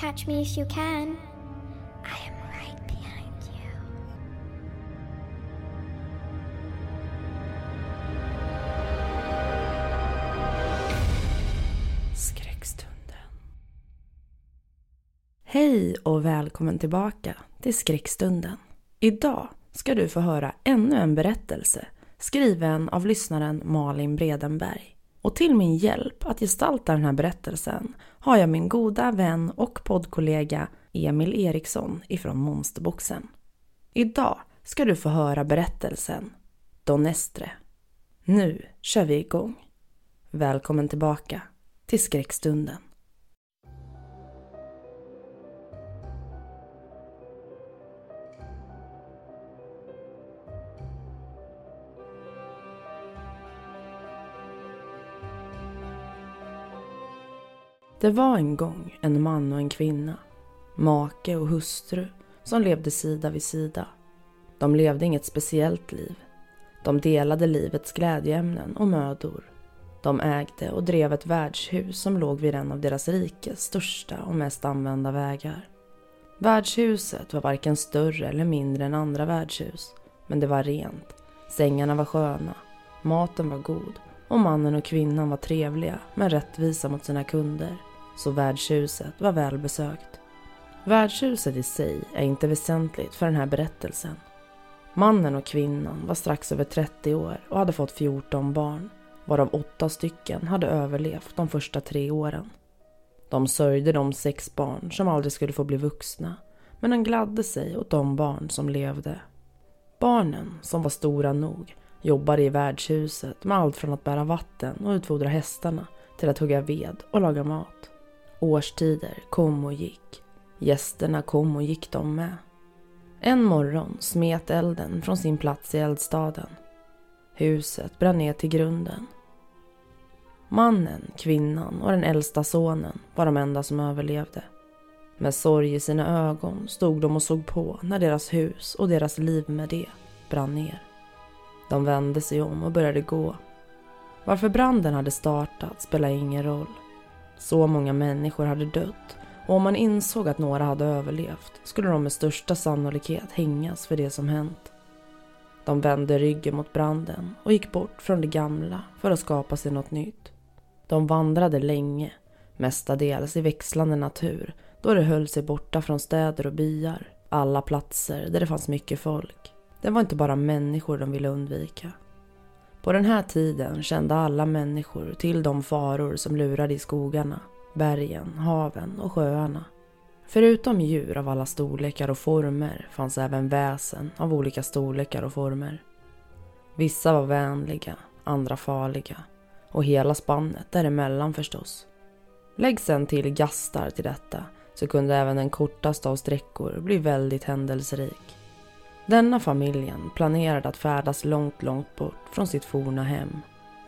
Catch me if you can. I am right behind you. Skräckstunden. Hej och välkommen tillbaka till Skräckstunden. Idag ska du få höra ännu en berättelse skriven av lyssnaren Malin Bredenberg. Och till min hjälp att gestalta den här berättelsen har jag min goda vän och poddkollega Emil Eriksson ifrån Monsterboxen. Idag ska du få höra berättelsen Donestre. Nu kör vi igång. Välkommen tillbaka till skräckstunden. Det var en gång en man och en kvinna, make och hustru, som levde sida vid sida. De levde inget speciellt liv. De delade livets glädjeämnen och mödor. De ägde och drev ett värdshus som låg vid en av deras rikes största och mest använda vägar. Värdshuset var varken större eller mindre än andra värdshus, men det var rent. Sängarna var sköna, maten var god och mannen och kvinnan var trevliga men rättvisa mot sina kunder. Så värdshuset var välbesökt. Värdshuset i sig är inte väsentligt för den här berättelsen. Mannen och kvinnan var strax över 30 år och hade fått 14 barn, varav åtta stycken hade överlevt de första tre åren. De sörjde de sex barn som aldrig skulle få bli vuxna, men han gladde sig åt de barn som levde. Barnen, som var stora nog, jobbade i värdshuset med allt från att bära vatten och utfodra hästarna till att hugga ved och laga mat. Årstider kom och gick. Gästerna kom och gick de med. En morgon smet elden från sin plats i eldstaden. Huset brann ner till grunden. Mannen, kvinnan och den äldsta sonen var de enda som överlevde. Med sorg i sina ögon stod de och såg på när deras hus och deras liv med det brann ner. De vände sig om och började gå. Varför branden hade startat spelade ingen roll. Så många människor hade dött och om man insåg att några hade överlevt skulle de med största sannolikhet hängas för det som hänt. De vände ryggen mot branden och gick bort från det gamla för att skapa sig något nytt. De vandrade länge, mestadels i växlande natur då det höll sig borta från städer och byar, alla platser där det fanns mycket folk. Det var inte bara människor de ville undvika. På den här tiden kände alla människor till de faror som lurade i skogarna, bergen, haven och sjöarna. Förutom djur av alla storlekar och former fanns även väsen av olika storlekar och former. Vissa var vänliga, andra farliga och hela spannet däremellan förstås. Lägg sen till gastar till detta så kunde även den kortaste av sträckor bli väldigt händelserik. Denna familjen planerade att färdas långt, långt bort från sitt forna hem.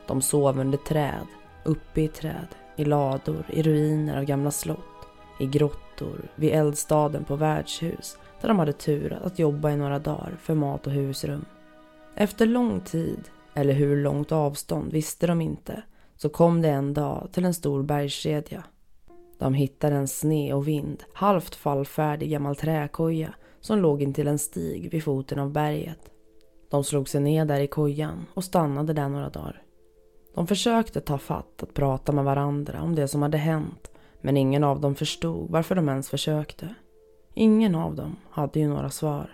De sov under träd, uppe i träd, i lador, i ruiner av gamla slott, i grottor, vid eldstaden på värdshus där de hade tur att jobba i några dagar för mat och husrum. Efter lång tid, eller hur långt avstånd visste de inte, så kom det en dag till en stor bergskedja. De hittade en sne och vind, halvt fallfärdig gammal träkoja som låg intill en stig vid foten av berget. De slog sig ner där i kojan och stannade där några dagar. De försökte ta fatt att prata med varandra om det som hade hänt men ingen av dem förstod varför de ens försökte. Ingen av dem hade ju några svar.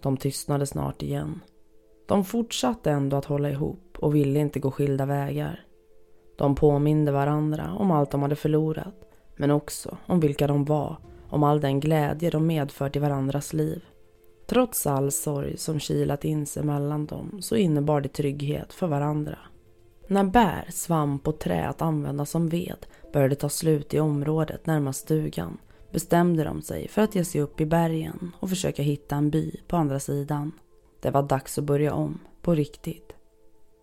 De tystnade snart igen. De fortsatte ändå att hålla ihop och ville inte gå skilda vägar. De påminde varandra om allt de hade förlorat men också om vilka de var, om all den glädje de medfört i varandras liv. Trots all sorg som kilat in sig mellan dem så innebar det trygghet för varandra. När bär, svamp och trä att använda som ved började ta slut i området närmast stugan bestämde de sig för att ge sig upp i bergen och försöka hitta en by på andra sidan. Det var dags att börja om, på riktigt.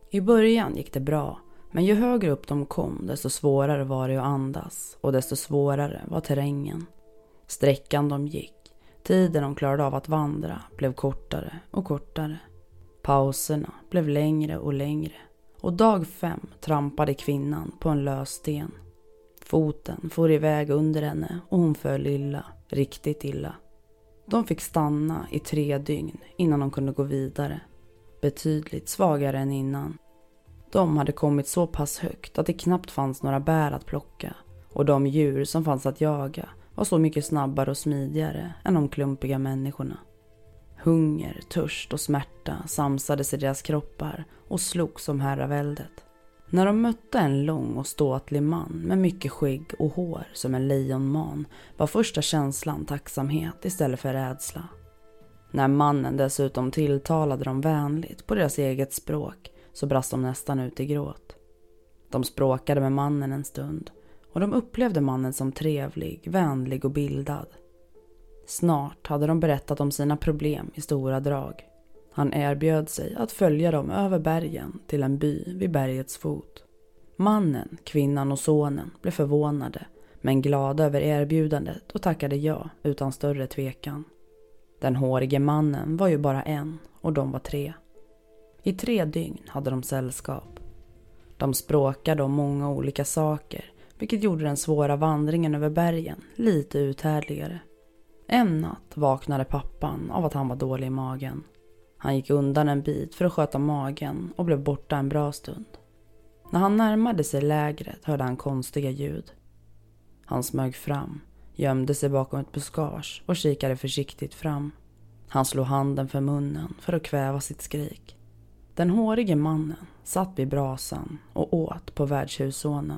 I början gick det bra, men ju högre upp de kom desto svårare var det att andas och desto svårare var terrängen. Sträckan de gick, tiden de klarade av att vandra blev kortare och kortare. Pauserna blev längre och längre och dag fem trampade kvinnan på en lös sten. Foten for iväg under henne och hon föll illa, riktigt illa. De fick stanna i tre dygn innan de kunde gå vidare. Betydligt svagare än innan. De hade kommit så pass högt att det knappt fanns några bär att plocka och de djur som fanns att jaga var så mycket snabbare och smidigare än de klumpiga människorna. Hunger, törst och smärta samsades i deras kroppar och slogs om herraväldet. När de mötte en lång och ståtlig man med mycket skägg och hår som en lejonman var första känslan tacksamhet istället för rädsla. När mannen dessutom tilltalade dem vänligt på deras eget språk så brast de nästan ut i gråt. De språkade med mannen en stund och de upplevde mannen som trevlig, vänlig och bildad. Snart hade de berättat om sina problem i stora drag. Han erbjöd sig att följa dem över bergen till en by vid bergets fot. Mannen, kvinnan och sonen blev förvånade men glada över erbjudandet och tackade ja utan större tvekan. Den hårige mannen var ju bara en och de var tre. I tre dygn hade de sällskap. De språkade om många olika saker vilket gjorde den svåra vandringen över bergen lite uthärdligare. En natt vaknade pappan av att han var dålig i magen. Han gick undan en bit för att sköta magen och blev borta en bra stund. När han närmade sig lägret hörde han konstiga ljud. Han smög fram, gömde sig bakom ett buskage och kikade försiktigt fram. Han slog handen för munnen för att kväva sitt skrik. Den hårige mannen satt vid brasan och åt på värdshussonen.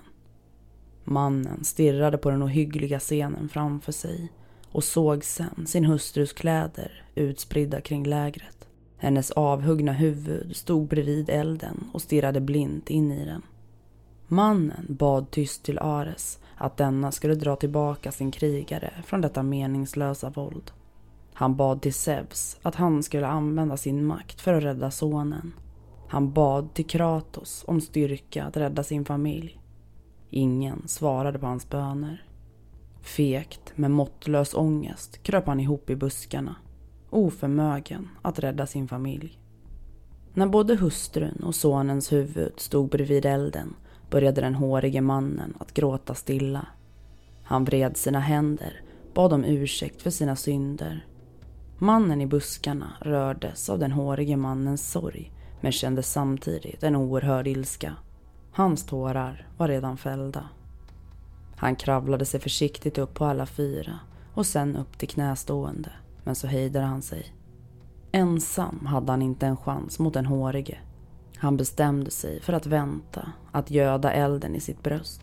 Mannen stirrade på den ohyggliga scenen framför sig och såg sen sin hustrus kläder utspridda kring lägret. Hennes avhuggna huvud stod bredvid elden och stirrade blint in i den. Mannen bad tyst till Ares att denna skulle dra tillbaka sin krigare från detta meningslösa våld. Han bad till Zeus att han skulle använda sin makt för att rädda sonen. Han bad till Kratos om styrka att rädda sin familj. Ingen svarade på hans böner. Fekt, med måttlös ångest, kröp han ihop i buskarna oförmögen att rädda sin familj. När både hustrun och sonens huvud stod bredvid elden började den hårige mannen att gråta stilla. Han vred sina händer, bad om ursäkt för sina synder. Mannen i buskarna rördes av den hårige mannens sorg men kände samtidigt en oerhörd ilska. Hans tårar var redan fällda. Han kravlade sig försiktigt upp på alla fyra och sen upp till knästående men så hejdade han sig. Ensam hade han inte en chans mot den hårige. Han bestämde sig för att vänta, att göda elden i sitt bröst.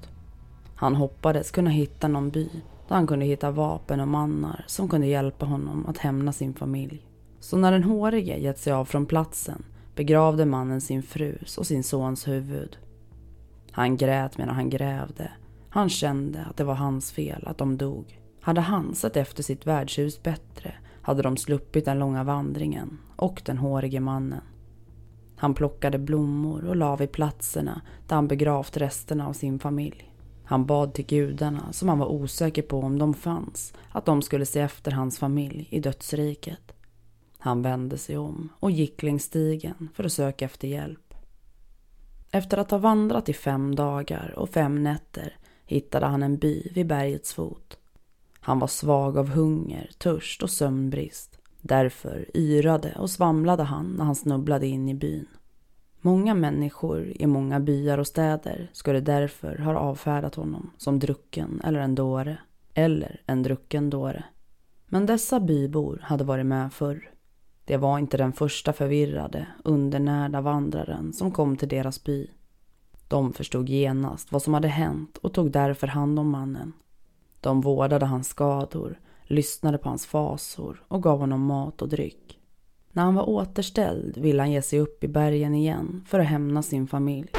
Han hoppades kunna hitta någon by där han kunde hitta vapen och mannar som kunde hjälpa honom att hämna sin familj. Så när den hårige gett sig av från platsen begravde mannen sin frus och sin sons huvud. Han grät medan han grävde. Han kände att det var hans fel att de dog. Hade han sett efter sitt värdshus bättre hade de sluppit den långa vandringen och den hårige mannen. Han plockade blommor och la vid platserna där han begravt resterna av sin familj. Han bad till gudarna, som han var osäker på om de fanns, att de skulle se efter hans familj i dödsriket. Han vände sig om och gick längs stigen för att söka efter hjälp. Efter att ha vandrat i fem dagar och fem nätter hittade han en by vid bergets fot. Han var svag av hunger, törst och sömnbrist. Därför yrade och svamlade han när han snubblade in i byn. Många människor i många byar och städer skulle därför ha avfärdat honom som drucken eller en dåre. Eller en drucken dåre. Men dessa bybor hade varit med förr. Det var inte den första förvirrade, undernärda vandraren som kom till deras by. De förstod genast vad som hade hänt och tog därför hand om mannen. De vårdade hans skador, lyssnade på hans fasor och gav honom mat och dryck. När han var återställd ville han ge sig upp i bergen igen för att hämna sin familj.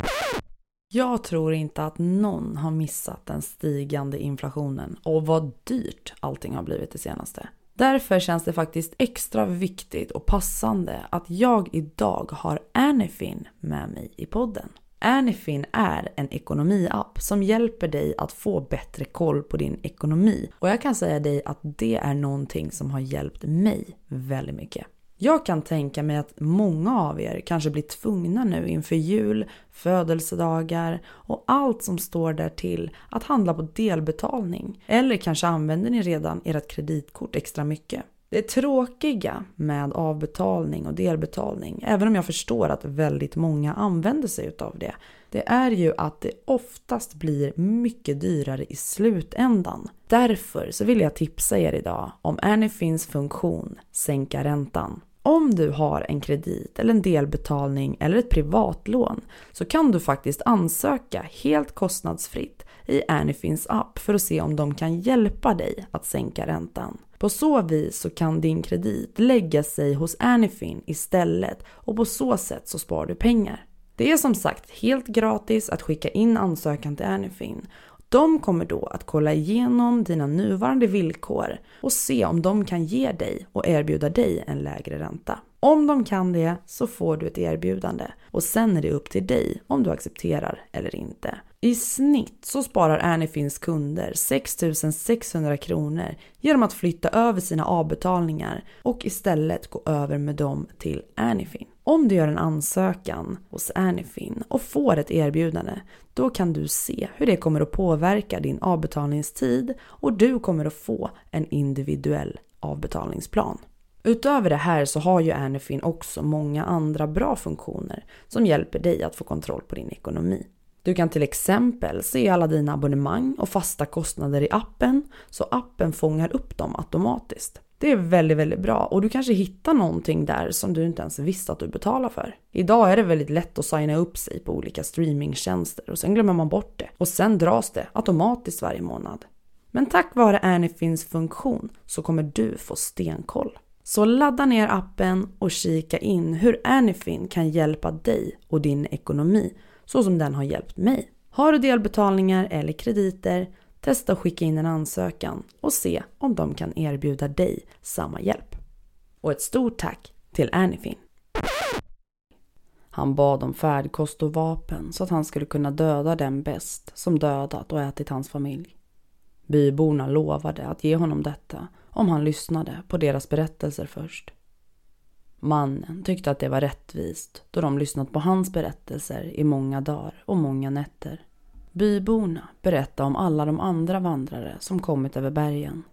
Jag tror inte att någon har missat den stigande inflationen och vad dyrt allting har blivit det senaste. Därför känns det faktiskt extra viktigt och passande att jag idag har Anyfin med mig i podden. Anyfin är en ekonomiapp som hjälper dig att få bättre koll på din ekonomi. Och jag kan säga dig att det är någonting som har hjälpt mig väldigt mycket. Jag kan tänka mig att många av er kanske blir tvungna nu inför jul, födelsedagar och allt som står där till att handla på delbetalning. Eller kanske använder ni redan ert kreditkort extra mycket. Det tråkiga med avbetalning och delbetalning, även om jag förstår att väldigt många använder sig utav det, det är ju att det oftast blir mycket dyrare i slutändan. Därför så vill jag tipsa er idag om Anyfins funktion Sänka räntan. Om du har en kredit eller en delbetalning eller ett privatlån så kan du faktiskt ansöka helt kostnadsfritt i Anyfins app för att se om de kan hjälpa dig att sänka räntan. På så vis så kan din kredit lägga sig hos Anyfin istället och på så sätt så sparar du pengar. Det är som sagt helt gratis att skicka in ansökan till Anyfin de kommer då att kolla igenom dina nuvarande villkor och se om de kan ge dig och erbjuda dig en lägre ränta. Om de kan det så får du ett erbjudande och sen är det upp till dig om du accepterar eller inte. I snitt så sparar Anyfins kunder 6 600 kronor genom att flytta över sina avbetalningar och istället gå över med dem till Anyfin. Om du gör en ansökan hos Anyfin och får ett erbjudande, då kan du se hur det kommer att påverka din avbetalningstid och du kommer att få en individuell avbetalningsplan. Utöver det här så har ju Anyfin också många andra bra funktioner som hjälper dig att få kontroll på din ekonomi. Du kan till exempel se alla dina abonnemang och fasta kostnader i appen så appen fångar upp dem automatiskt. Det är väldigt, väldigt bra och du kanske hittar någonting där som du inte ens visste att du betalar för. Idag är det väldigt lätt att signa upp sig på olika streamingtjänster och sen glömmer man bort det och sen dras det automatiskt varje månad. Men tack vare Anyfins funktion så kommer du få stenkoll. Så ladda ner appen och kika in hur Anyfin kan hjälpa dig och din ekonomi så som den har hjälpt mig. Har du delbetalningar eller krediter Testa att skicka in en ansökan och se om de kan erbjuda dig samma hjälp. Och ett stort tack till Anyfin. Han bad om färdkost och vapen så att han skulle kunna döda den bäst som dödat och ätit hans familj. Byborna lovade att ge honom detta om han lyssnade på deras berättelser först. Mannen tyckte att det var rättvist då de lyssnat på hans berättelser i många dagar och många nätter. Byborna berättade om alla de andra vandrare som kommit över bergen.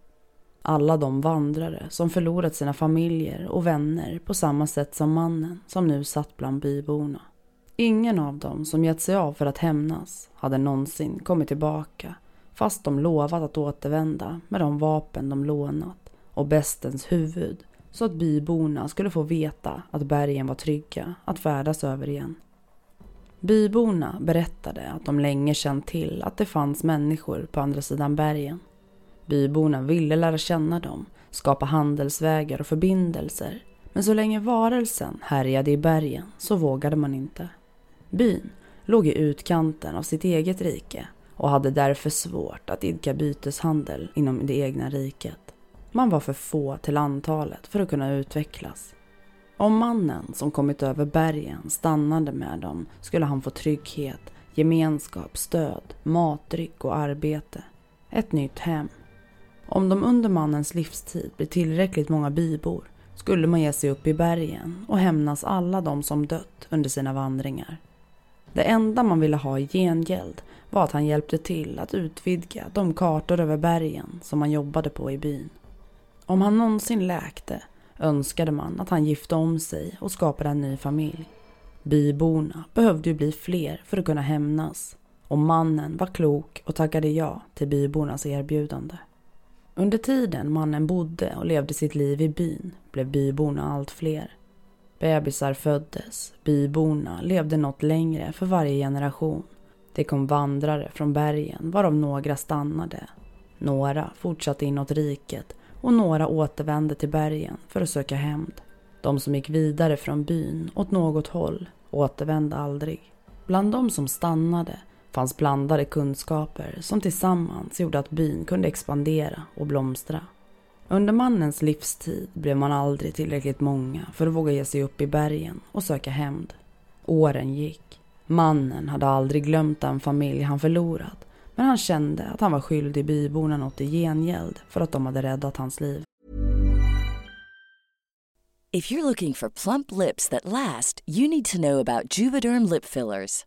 Alla de vandrare som förlorat sina familjer och vänner på samma sätt som mannen som nu satt bland byborna. Ingen av dem som gett sig av för att hämnas hade någonsin kommit tillbaka fast de lovat att återvända med de vapen de lånat och bestens huvud så att byborna skulle få veta att bergen var trygga att färdas över igen. Byborna berättade att de länge känt till att det fanns människor på andra sidan bergen. Byborna ville lära känna dem, skapa handelsvägar och förbindelser. Men så länge varelsen härjade i bergen så vågade man inte. Byn låg i utkanten av sitt eget rike och hade därför svårt att idka byteshandel inom det egna riket. Man var för få till antalet för att kunna utvecklas. Om mannen som kommit över bergen stannade med dem skulle han få trygghet, gemenskap, stöd, matdryck och arbete. Ett nytt hem. Om de under mannens livstid blir tillräckligt många bybor skulle man ge sig upp i bergen och hämnas alla de som dött under sina vandringar. Det enda man ville ha i gengäld var att han hjälpte till att utvidga de kartor över bergen som man jobbade på i byn. Om han någonsin läkte önskade man att han gifte om sig och skapade en ny familj. Byborna behövde ju bli fler för att kunna hämnas och mannen var klok och tackade ja till bybornas erbjudande. Under tiden mannen bodde och levde sitt liv i byn blev byborna allt fler. Bebisar föddes, byborna levde något längre för varje generation. Det kom vandrare från bergen varav några stannade. Några fortsatte inåt riket och några återvände till bergen för att söka hämnd. De som gick vidare från byn åt något håll återvände aldrig. Bland de som stannade fanns blandade kunskaper som tillsammans gjorde att byn kunde expandera och blomstra. Under mannens livstid blev man aldrig tillräckligt många för att våga ge sig upp i bergen och söka hämnd. Åren gick. Mannen hade aldrig glömt den familj han förlorat men han kände att han var skyldig byborna något i gengäld för att de hade räddat hans liv. If you're looking for plump lips that last, you need to know about Juvederm lip fillers.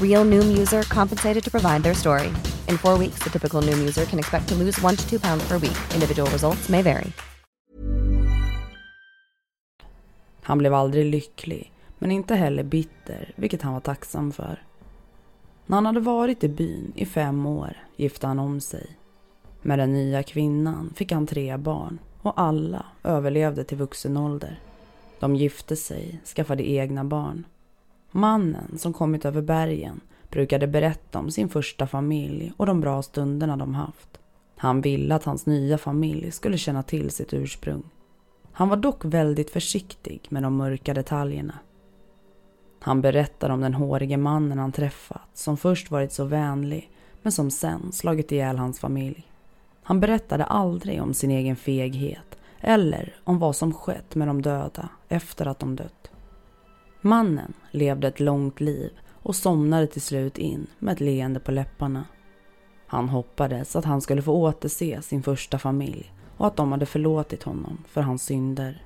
Real Noom user compensated to provide their story. In four weeks, the typical Noom user can expect to lose one to two pounds per week. Individual results may vary. Han blev aldrig lycklig, men inte heller bitter, vilket han var tacksam för. När han hade varit i byn i fem år gifte han om sig. Med den nya kvinnan fick han tre barn och alla överlevde till vuxen ålder. De gifte sig, skaffade egna barn. Mannen som kommit över bergen brukade berätta om sin första familj och de bra stunderna de haft. Han ville att hans nya familj skulle känna till sitt ursprung. Han var dock väldigt försiktig med de mörka detaljerna. Han berättar om den hårige mannen han träffat som först varit så vänlig men som sen slagit ihjäl hans familj. Han berättade aldrig om sin egen feghet eller om vad som skett med de döda efter att de dött. Mannen levde ett långt liv och somnade till slut in med ett leende på läpparna. Han hoppades att han skulle få återse sin första familj och att de hade förlåtit honom för hans synder.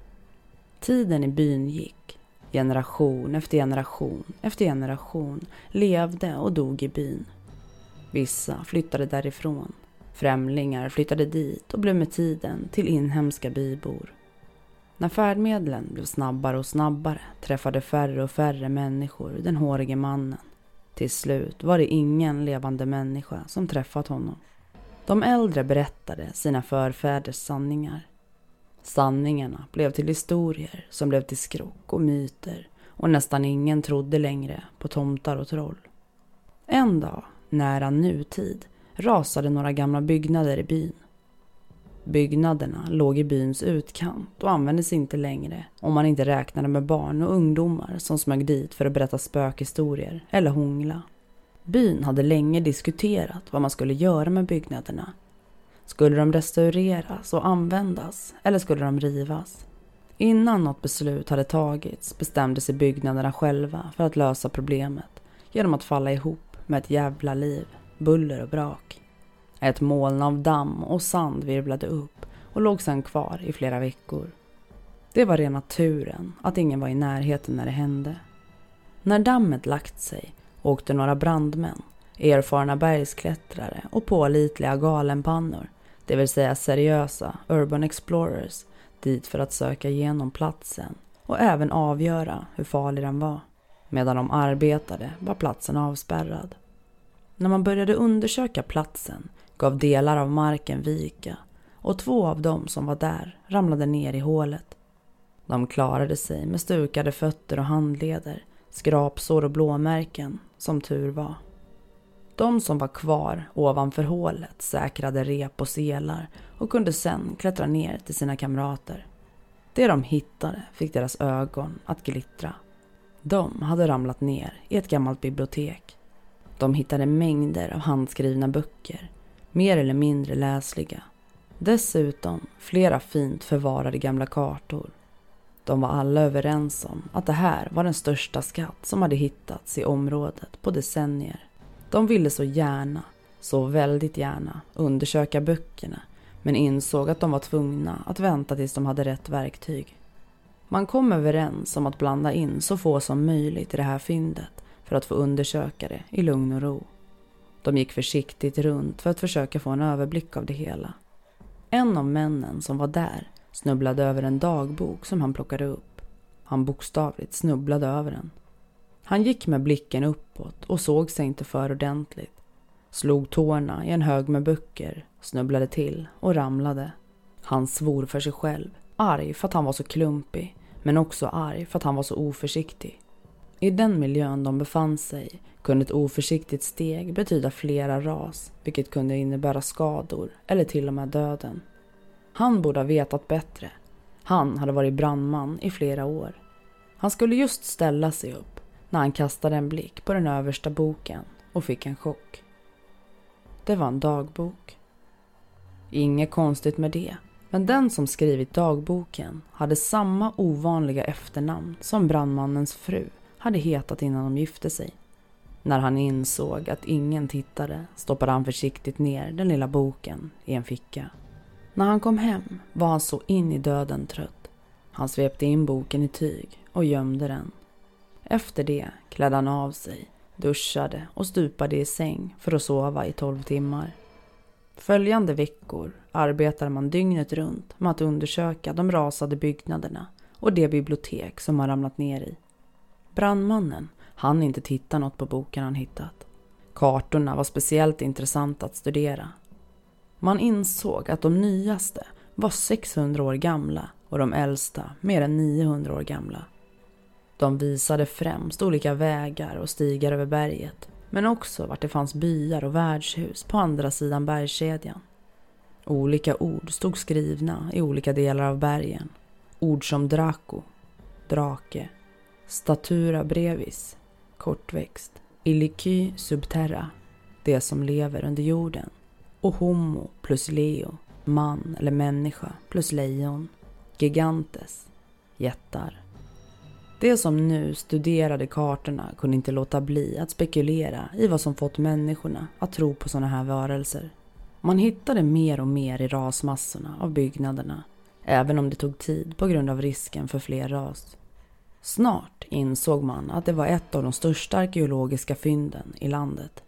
Tiden i byn gick. Generation efter generation efter generation levde och dog i byn. Vissa flyttade därifrån. Främlingar flyttade dit och blev med tiden till inhemska bybor. När färdmedlen blev snabbare och snabbare träffade färre och färre människor den hårige mannen. Till slut var det ingen levande människa som träffat honom. De äldre berättade sina förfäders sanningar. Sanningarna blev till historier som blev till skrock och myter och nästan ingen trodde längre på tomtar och troll. En dag, nära nutid, rasade några gamla byggnader i byn. Byggnaderna låg i byns utkant och användes inte längre om man inte räknade med barn och ungdomar som smög dit för att berätta spökhistorier eller hångla. Byn hade länge diskuterat vad man skulle göra med byggnaderna. Skulle de restaureras och användas eller skulle de rivas? Innan något beslut hade tagits bestämde sig byggnaderna själva för att lösa problemet genom att falla ihop med ett jävla liv, buller och brak. Ett moln av damm och sand virvlade upp och låg sedan kvar i flera veckor. Det var rena turen att ingen var i närheten när det hände. När dammet lagt sig åkte några brandmän, erfarna bergsklättrare och pålitliga galenpannor, det vill säga seriösa urban explorers, dit för att söka igenom platsen och även avgöra hur farlig den var. Medan de arbetade var platsen avspärrad. När man började undersöka platsen gav delar av marken vika och två av dem som var där ramlade ner i hålet. De klarade sig med stukade fötter och handleder, skrapsår och blåmärken, som tur var. De som var kvar ovanför hålet säkrade rep och selar och kunde sen klättra ner till sina kamrater. Det de hittade fick deras ögon att glittra. De hade ramlat ner i ett gammalt bibliotek. De hittade mängder av handskrivna böcker, mer eller mindre läsliga. Dessutom flera fint förvarade gamla kartor. De var alla överens om att det här var den största skatt som hade hittats i området på decennier. De ville så gärna, så väldigt gärna, undersöka böckerna men insåg att de var tvungna att vänta tills de hade rätt verktyg. Man kom överens om att blanda in så få som möjligt i det här fyndet för att få undersöka det i lugn och ro. De gick försiktigt runt för att försöka få en överblick av det hela. En av männen som var där snubblade över en dagbok som han plockade upp. Han bokstavligt snubblade över den. Han gick med blicken uppåt och såg sig inte för ordentligt. Slog tårna i en hög med böcker, snubblade till och ramlade. Han svor för sig själv, arg för att han var så klumpig, men också arg för att han var så oförsiktig. I den miljön de befann sig kunde ett oförsiktigt steg betyda flera ras, vilket kunde innebära skador eller till och med döden. Han borde ha vetat bättre. Han hade varit brandman i flera år. Han skulle just ställa sig upp när han kastade en blick på den översta boken och fick en chock. Det var en dagbok. Inget konstigt med det, men den som skrivit dagboken hade samma ovanliga efternamn som brandmannens fru hade hetat innan de gifte sig. När han insåg att ingen tittade stoppade han försiktigt ner den lilla boken i en ficka. När han kom hem var han så in i döden trött. Han svepte in boken i tyg och gömde den. Efter det klädde han av sig, duschade och stupade i säng för att sova i tolv timmar. Följande veckor arbetade man dygnet runt med att undersöka de rasade byggnaderna och det bibliotek som man ramlat ner i. Brandmannen hann inte titta något på boken han hittat. Kartorna var speciellt intressanta att studera. Man insåg att de nyaste var 600 år gamla och de äldsta mer än 900 år gamla. De visade främst olika vägar och stigar över berget men också vart det fanns byar och värdshus på andra sidan bergskedjan. Olika ord stod skrivna i olika delar av bergen. Ord som Draco, drake, Statura brevis, kortväxt, Illiky subterra, det som lever under jorden och Homo plus Leo, man eller människa plus lejon, Gigantes, jättar. De som nu studerade kartorna kunde inte låta bli att spekulera i vad som fått människorna att tro på sådana här varelser. Man hittade mer och mer i rasmassorna av byggnaderna, även om det tog tid på grund av risken för fler ras. Snart insåg man att det var ett av de största arkeologiska fynden i landet.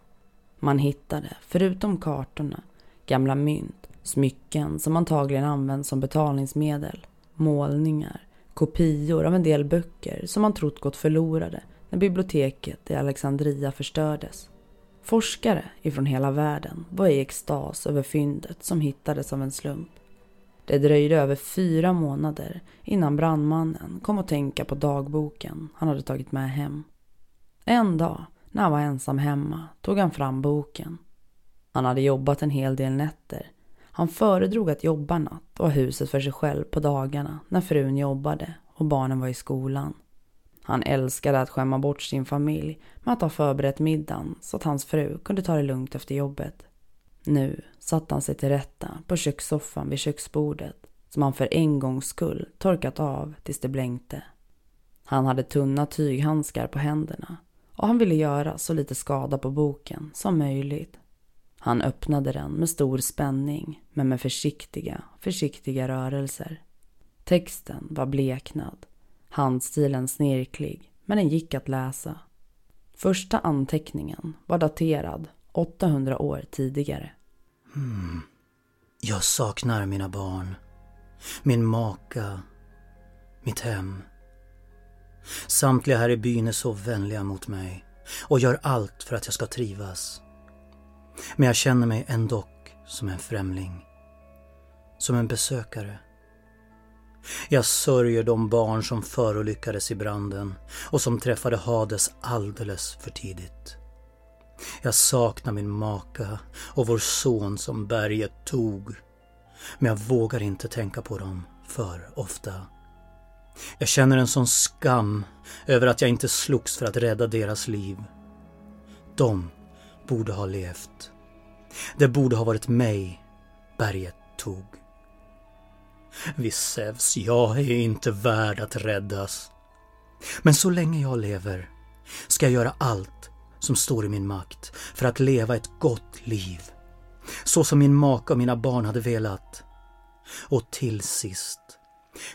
Man hittade, förutom kartorna, gamla mynt, smycken som antagligen använts som betalningsmedel, målningar, kopior av en del böcker som man trott gått förlorade när biblioteket i Alexandria förstördes. Forskare ifrån hela världen var i extas över fyndet som hittades av en slump. Det dröjde över fyra månader innan brandmannen kom att tänka på dagboken han hade tagit med hem. En dag, när han var ensam hemma, tog han fram boken. Han hade jobbat en hel del nätter han föredrog att jobba natt och ha huset för sig själv på dagarna när frun jobbade och barnen var i skolan. Han älskade att skämma bort sin familj med att ha förberett middagen så att hans fru kunde ta det lugnt efter jobbet. Nu satte han sig till rätta på kökssoffan vid köksbordet som han för en gångs skull torkat av tills det blänkte. Han hade tunna tyghandskar på händerna och han ville göra så lite skada på boken som möjligt. Han öppnade den med stor spänning, men med försiktiga, försiktiga rörelser. Texten var bleknad, handstilen snirklig, men den gick att läsa. Första anteckningen var daterad 800 år tidigare. Jag saknar mina barn, min maka, mitt hem. Samtliga här i byn är så vänliga mot mig och gör allt för att jag ska trivas. Men jag känner mig ändå som en främling. Som en besökare. Jag sörjer de barn som förolyckades i branden och som träffade Hades alldeles för tidigt. Jag saknar min maka och vår son som berget tog. Men jag vågar inte tänka på dem för ofta. Jag känner en sån skam över att jag inte slogs för att rädda deras liv. De borde ha levt. Det borde ha varit mig berget tog. Visst Zeus, jag är inte värd att räddas. Men så länge jag lever ska jag göra allt som står i min makt för att leva ett gott liv. Så som min maka och mina barn hade velat. Och till sist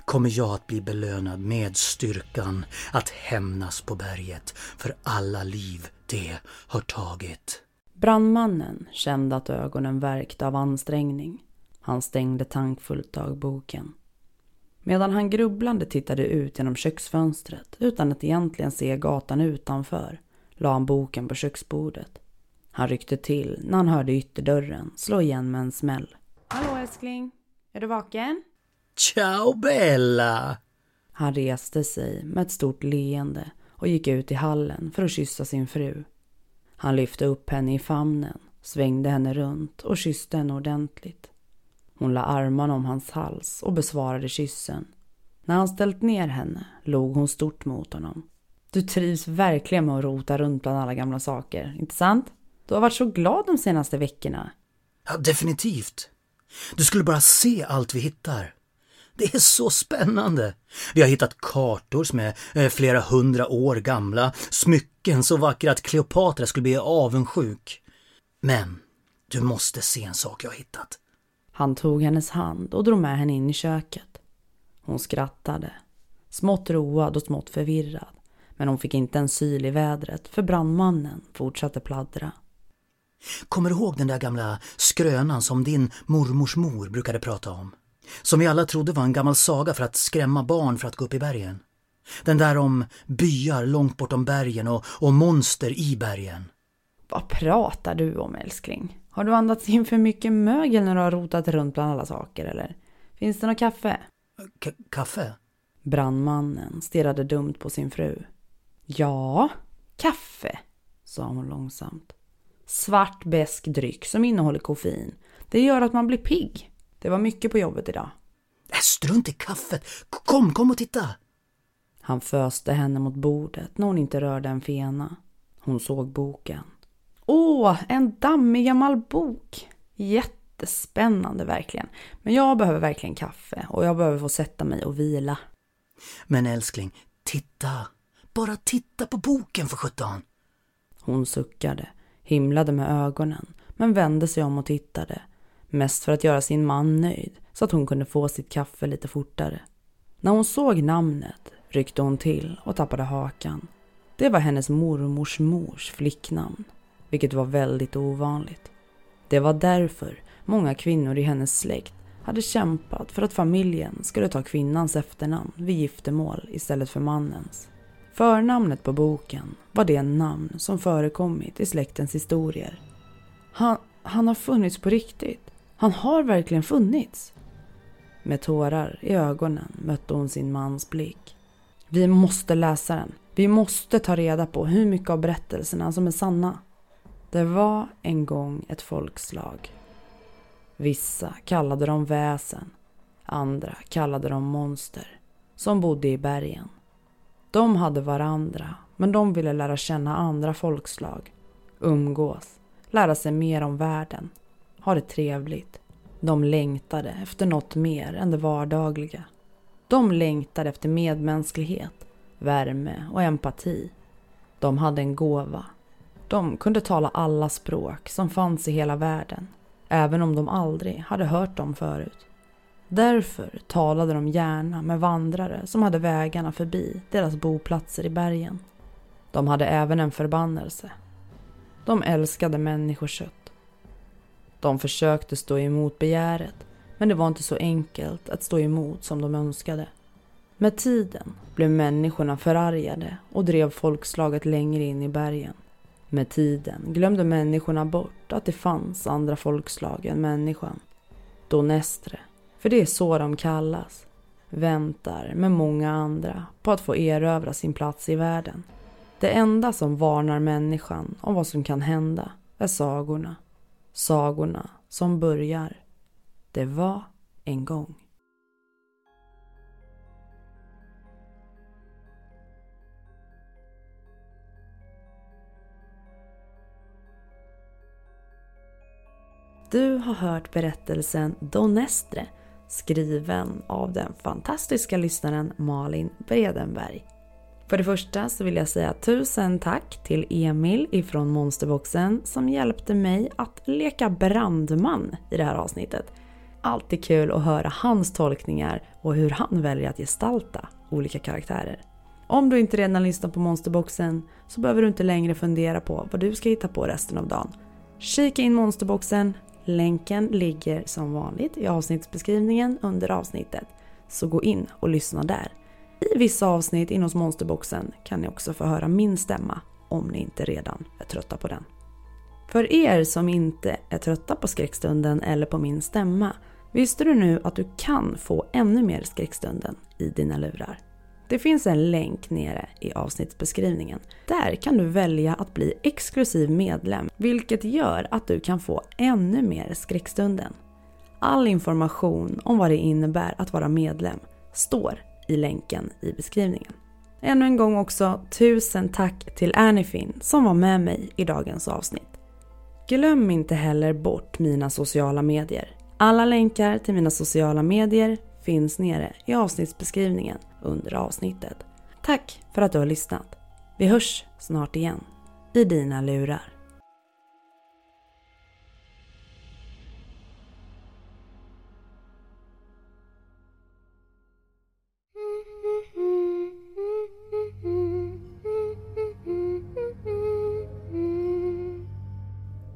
kommer jag att bli belönad med styrkan att hämnas på berget för alla liv det har tagit. Brandmannen kände att ögonen värkte av ansträngning. Han stängde tankfullt dagboken. Medan han grubblande tittade ut genom köksfönstret utan att egentligen se gatan utanför la han boken på köksbordet. Han ryckte till när han hörde ytterdörren slå igen med en smäll. Hallå älskling, är du vaken? Ciao Bella! Han reste sig med ett stort leende och gick ut i hallen för att kyssa sin fru. Han lyfte upp henne i famnen, svängde henne runt och kysste henne ordentligt. Hon la armarna om hans hals och besvarade kyssen. När han ställt ner henne log hon stort mot honom. Du trivs verkligen med att rota runt bland alla gamla saker, inte sant? Du har varit så glad de senaste veckorna. Ja, definitivt. Du skulle bara se allt vi hittar. Det är så spännande. Vi har hittat kartor som är eh, flera hundra år gamla, smycken så vackra att Kleopatra skulle bli avundsjuk. Men du måste se en sak jag har hittat. Han tog hennes hand och drog med henne in i köket. Hon skrattade, smått road och smått förvirrad. Men hon fick inte en syl i vädret för brandmannen fortsatte pladdra. Kommer du ihåg den där gamla skrönan som din mormors mor brukade prata om? Som vi alla trodde var en gammal saga för att skrämma barn för att gå upp i bergen. Den där om byar långt bortom bergen och, och monster i bergen. Vad pratar du om älskling? Har du andats in för mycket mögel när du har rotat runt bland alla saker eller? Finns det något kaffe? K kaffe? Brandmannen stirrade dumt på sin fru. Ja, kaffe, sa hon långsamt. Svart besk dryck som innehåller koffein. Det gör att man blir pigg. Det var mycket på jobbet idag. Äh, strunt i kaffet! Kom, kom och titta! Han föste henne mot bordet när hon inte rörde en fena. Hon såg boken. Åh, en dammig gammal bok! Jättespännande verkligen. Men jag behöver verkligen kaffe och jag behöver få sätta mig och vila. Men älskling, titta! Bara titta på boken för sjutton! Hon suckade, himlade med ögonen, men vände sig om och tittade. Mest för att göra sin man nöjd, så att hon kunde få sitt kaffe lite fortare. När hon såg namnet ryckte hon till och tappade hakan. Det var hennes mormors mors flicknamn, vilket var väldigt ovanligt. Det var därför många kvinnor i hennes släkt hade kämpat för att familjen skulle ta kvinnans efternamn vid giftermål istället för mannens. Förnamnet på boken var det namn som förekommit i släktens historier. Han, han har funnits på riktigt. Han har verkligen funnits. Med tårar i ögonen mötte hon sin mans blick. Vi måste läsa den. Vi måste ta reda på hur mycket av berättelserna som är sanna. Det var en gång ett folkslag. Vissa kallade dem väsen. Andra kallade dem monster. Som bodde i bergen. De hade varandra, men de ville lära känna andra folkslag, umgås, lära sig mer om världen, ha det trevligt. De längtade efter något mer än det vardagliga. De längtade efter medmänsklighet, värme och empati. De hade en gåva. De kunde tala alla språk som fanns i hela världen, även om de aldrig hade hört dem förut. Därför talade de gärna med vandrare som hade vägarna förbi deras boplatser i bergen. De hade även en förbannelse. De älskade människokött. De försökte stå emot begäret, men det var inte så enkelt att stå emot som de önskade. Med tiden blev människorna förargade och drev folkslaget längre in i bergen. Med tiden glömde människorna bort att det fanns andra folkslag än människan. Donestre, för det är så de kallas, väntar med många andra på att få erövra sin plats i världen. Det enda som varnar människan om vad som kan hända är sagorna. Sagorna som börjar. Det var en gång. Du har hört berättelsen Donestre skriven av den fantastiska lyssnaren Malin Bredenberg. För det första så vill jag säga tusen tack till Emil ifrån Monsterboxen som hjälpte mig att leka brandman i det här avsnittet. Alltid kul att höra hans tolkningar och hur han väljer att gestalta olika karaktärer. Om du inte redan lyssnar på Monsterboxen så behöver du inte längre fundera på vad du ska hitta på resten av dagen. Kika in Monsterboxen, länken ligger som vanligt i avsnittsbeskrivningen under avsnittet. Så gå in och lyssna där. I vissa avsnitt inom Monsterboxen kan ni också få höra min stämma om ni inte redan är trötta på den. För er som inte är trötta på skräckstunden eller på min stämma, visste du nu att du kan få ännu mer skräckstunden i dina lurar? Det finns en länk nere i avsnittsbeskrivningen. Där kan du välja att bli exklusiv medlem, vilket gör att du kan få ännu mer skräckstunden. All information om vad det innebär att vara medlem står i länken i beskrivningen. Ännu en gång också tusen tack till Anifin som var med mig i dagens avsnitt. Glöm inte heller bort mina sociala medier. Alla länkar till mina sociala medier finns nere i avsnittsbeskrivningen under avsnittet. Tack för att du har lyssnat. Vi hörs snart igen i dina lurar.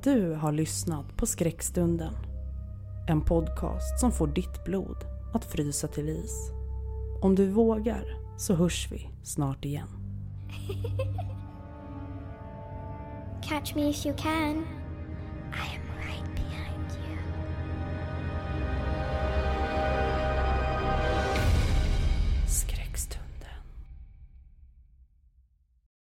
Du har lyssnat på Skräckstunden. En podcast som får ditt blod att frysa till is. Om du vågar så hörs vi snart igen. Catch me if you can.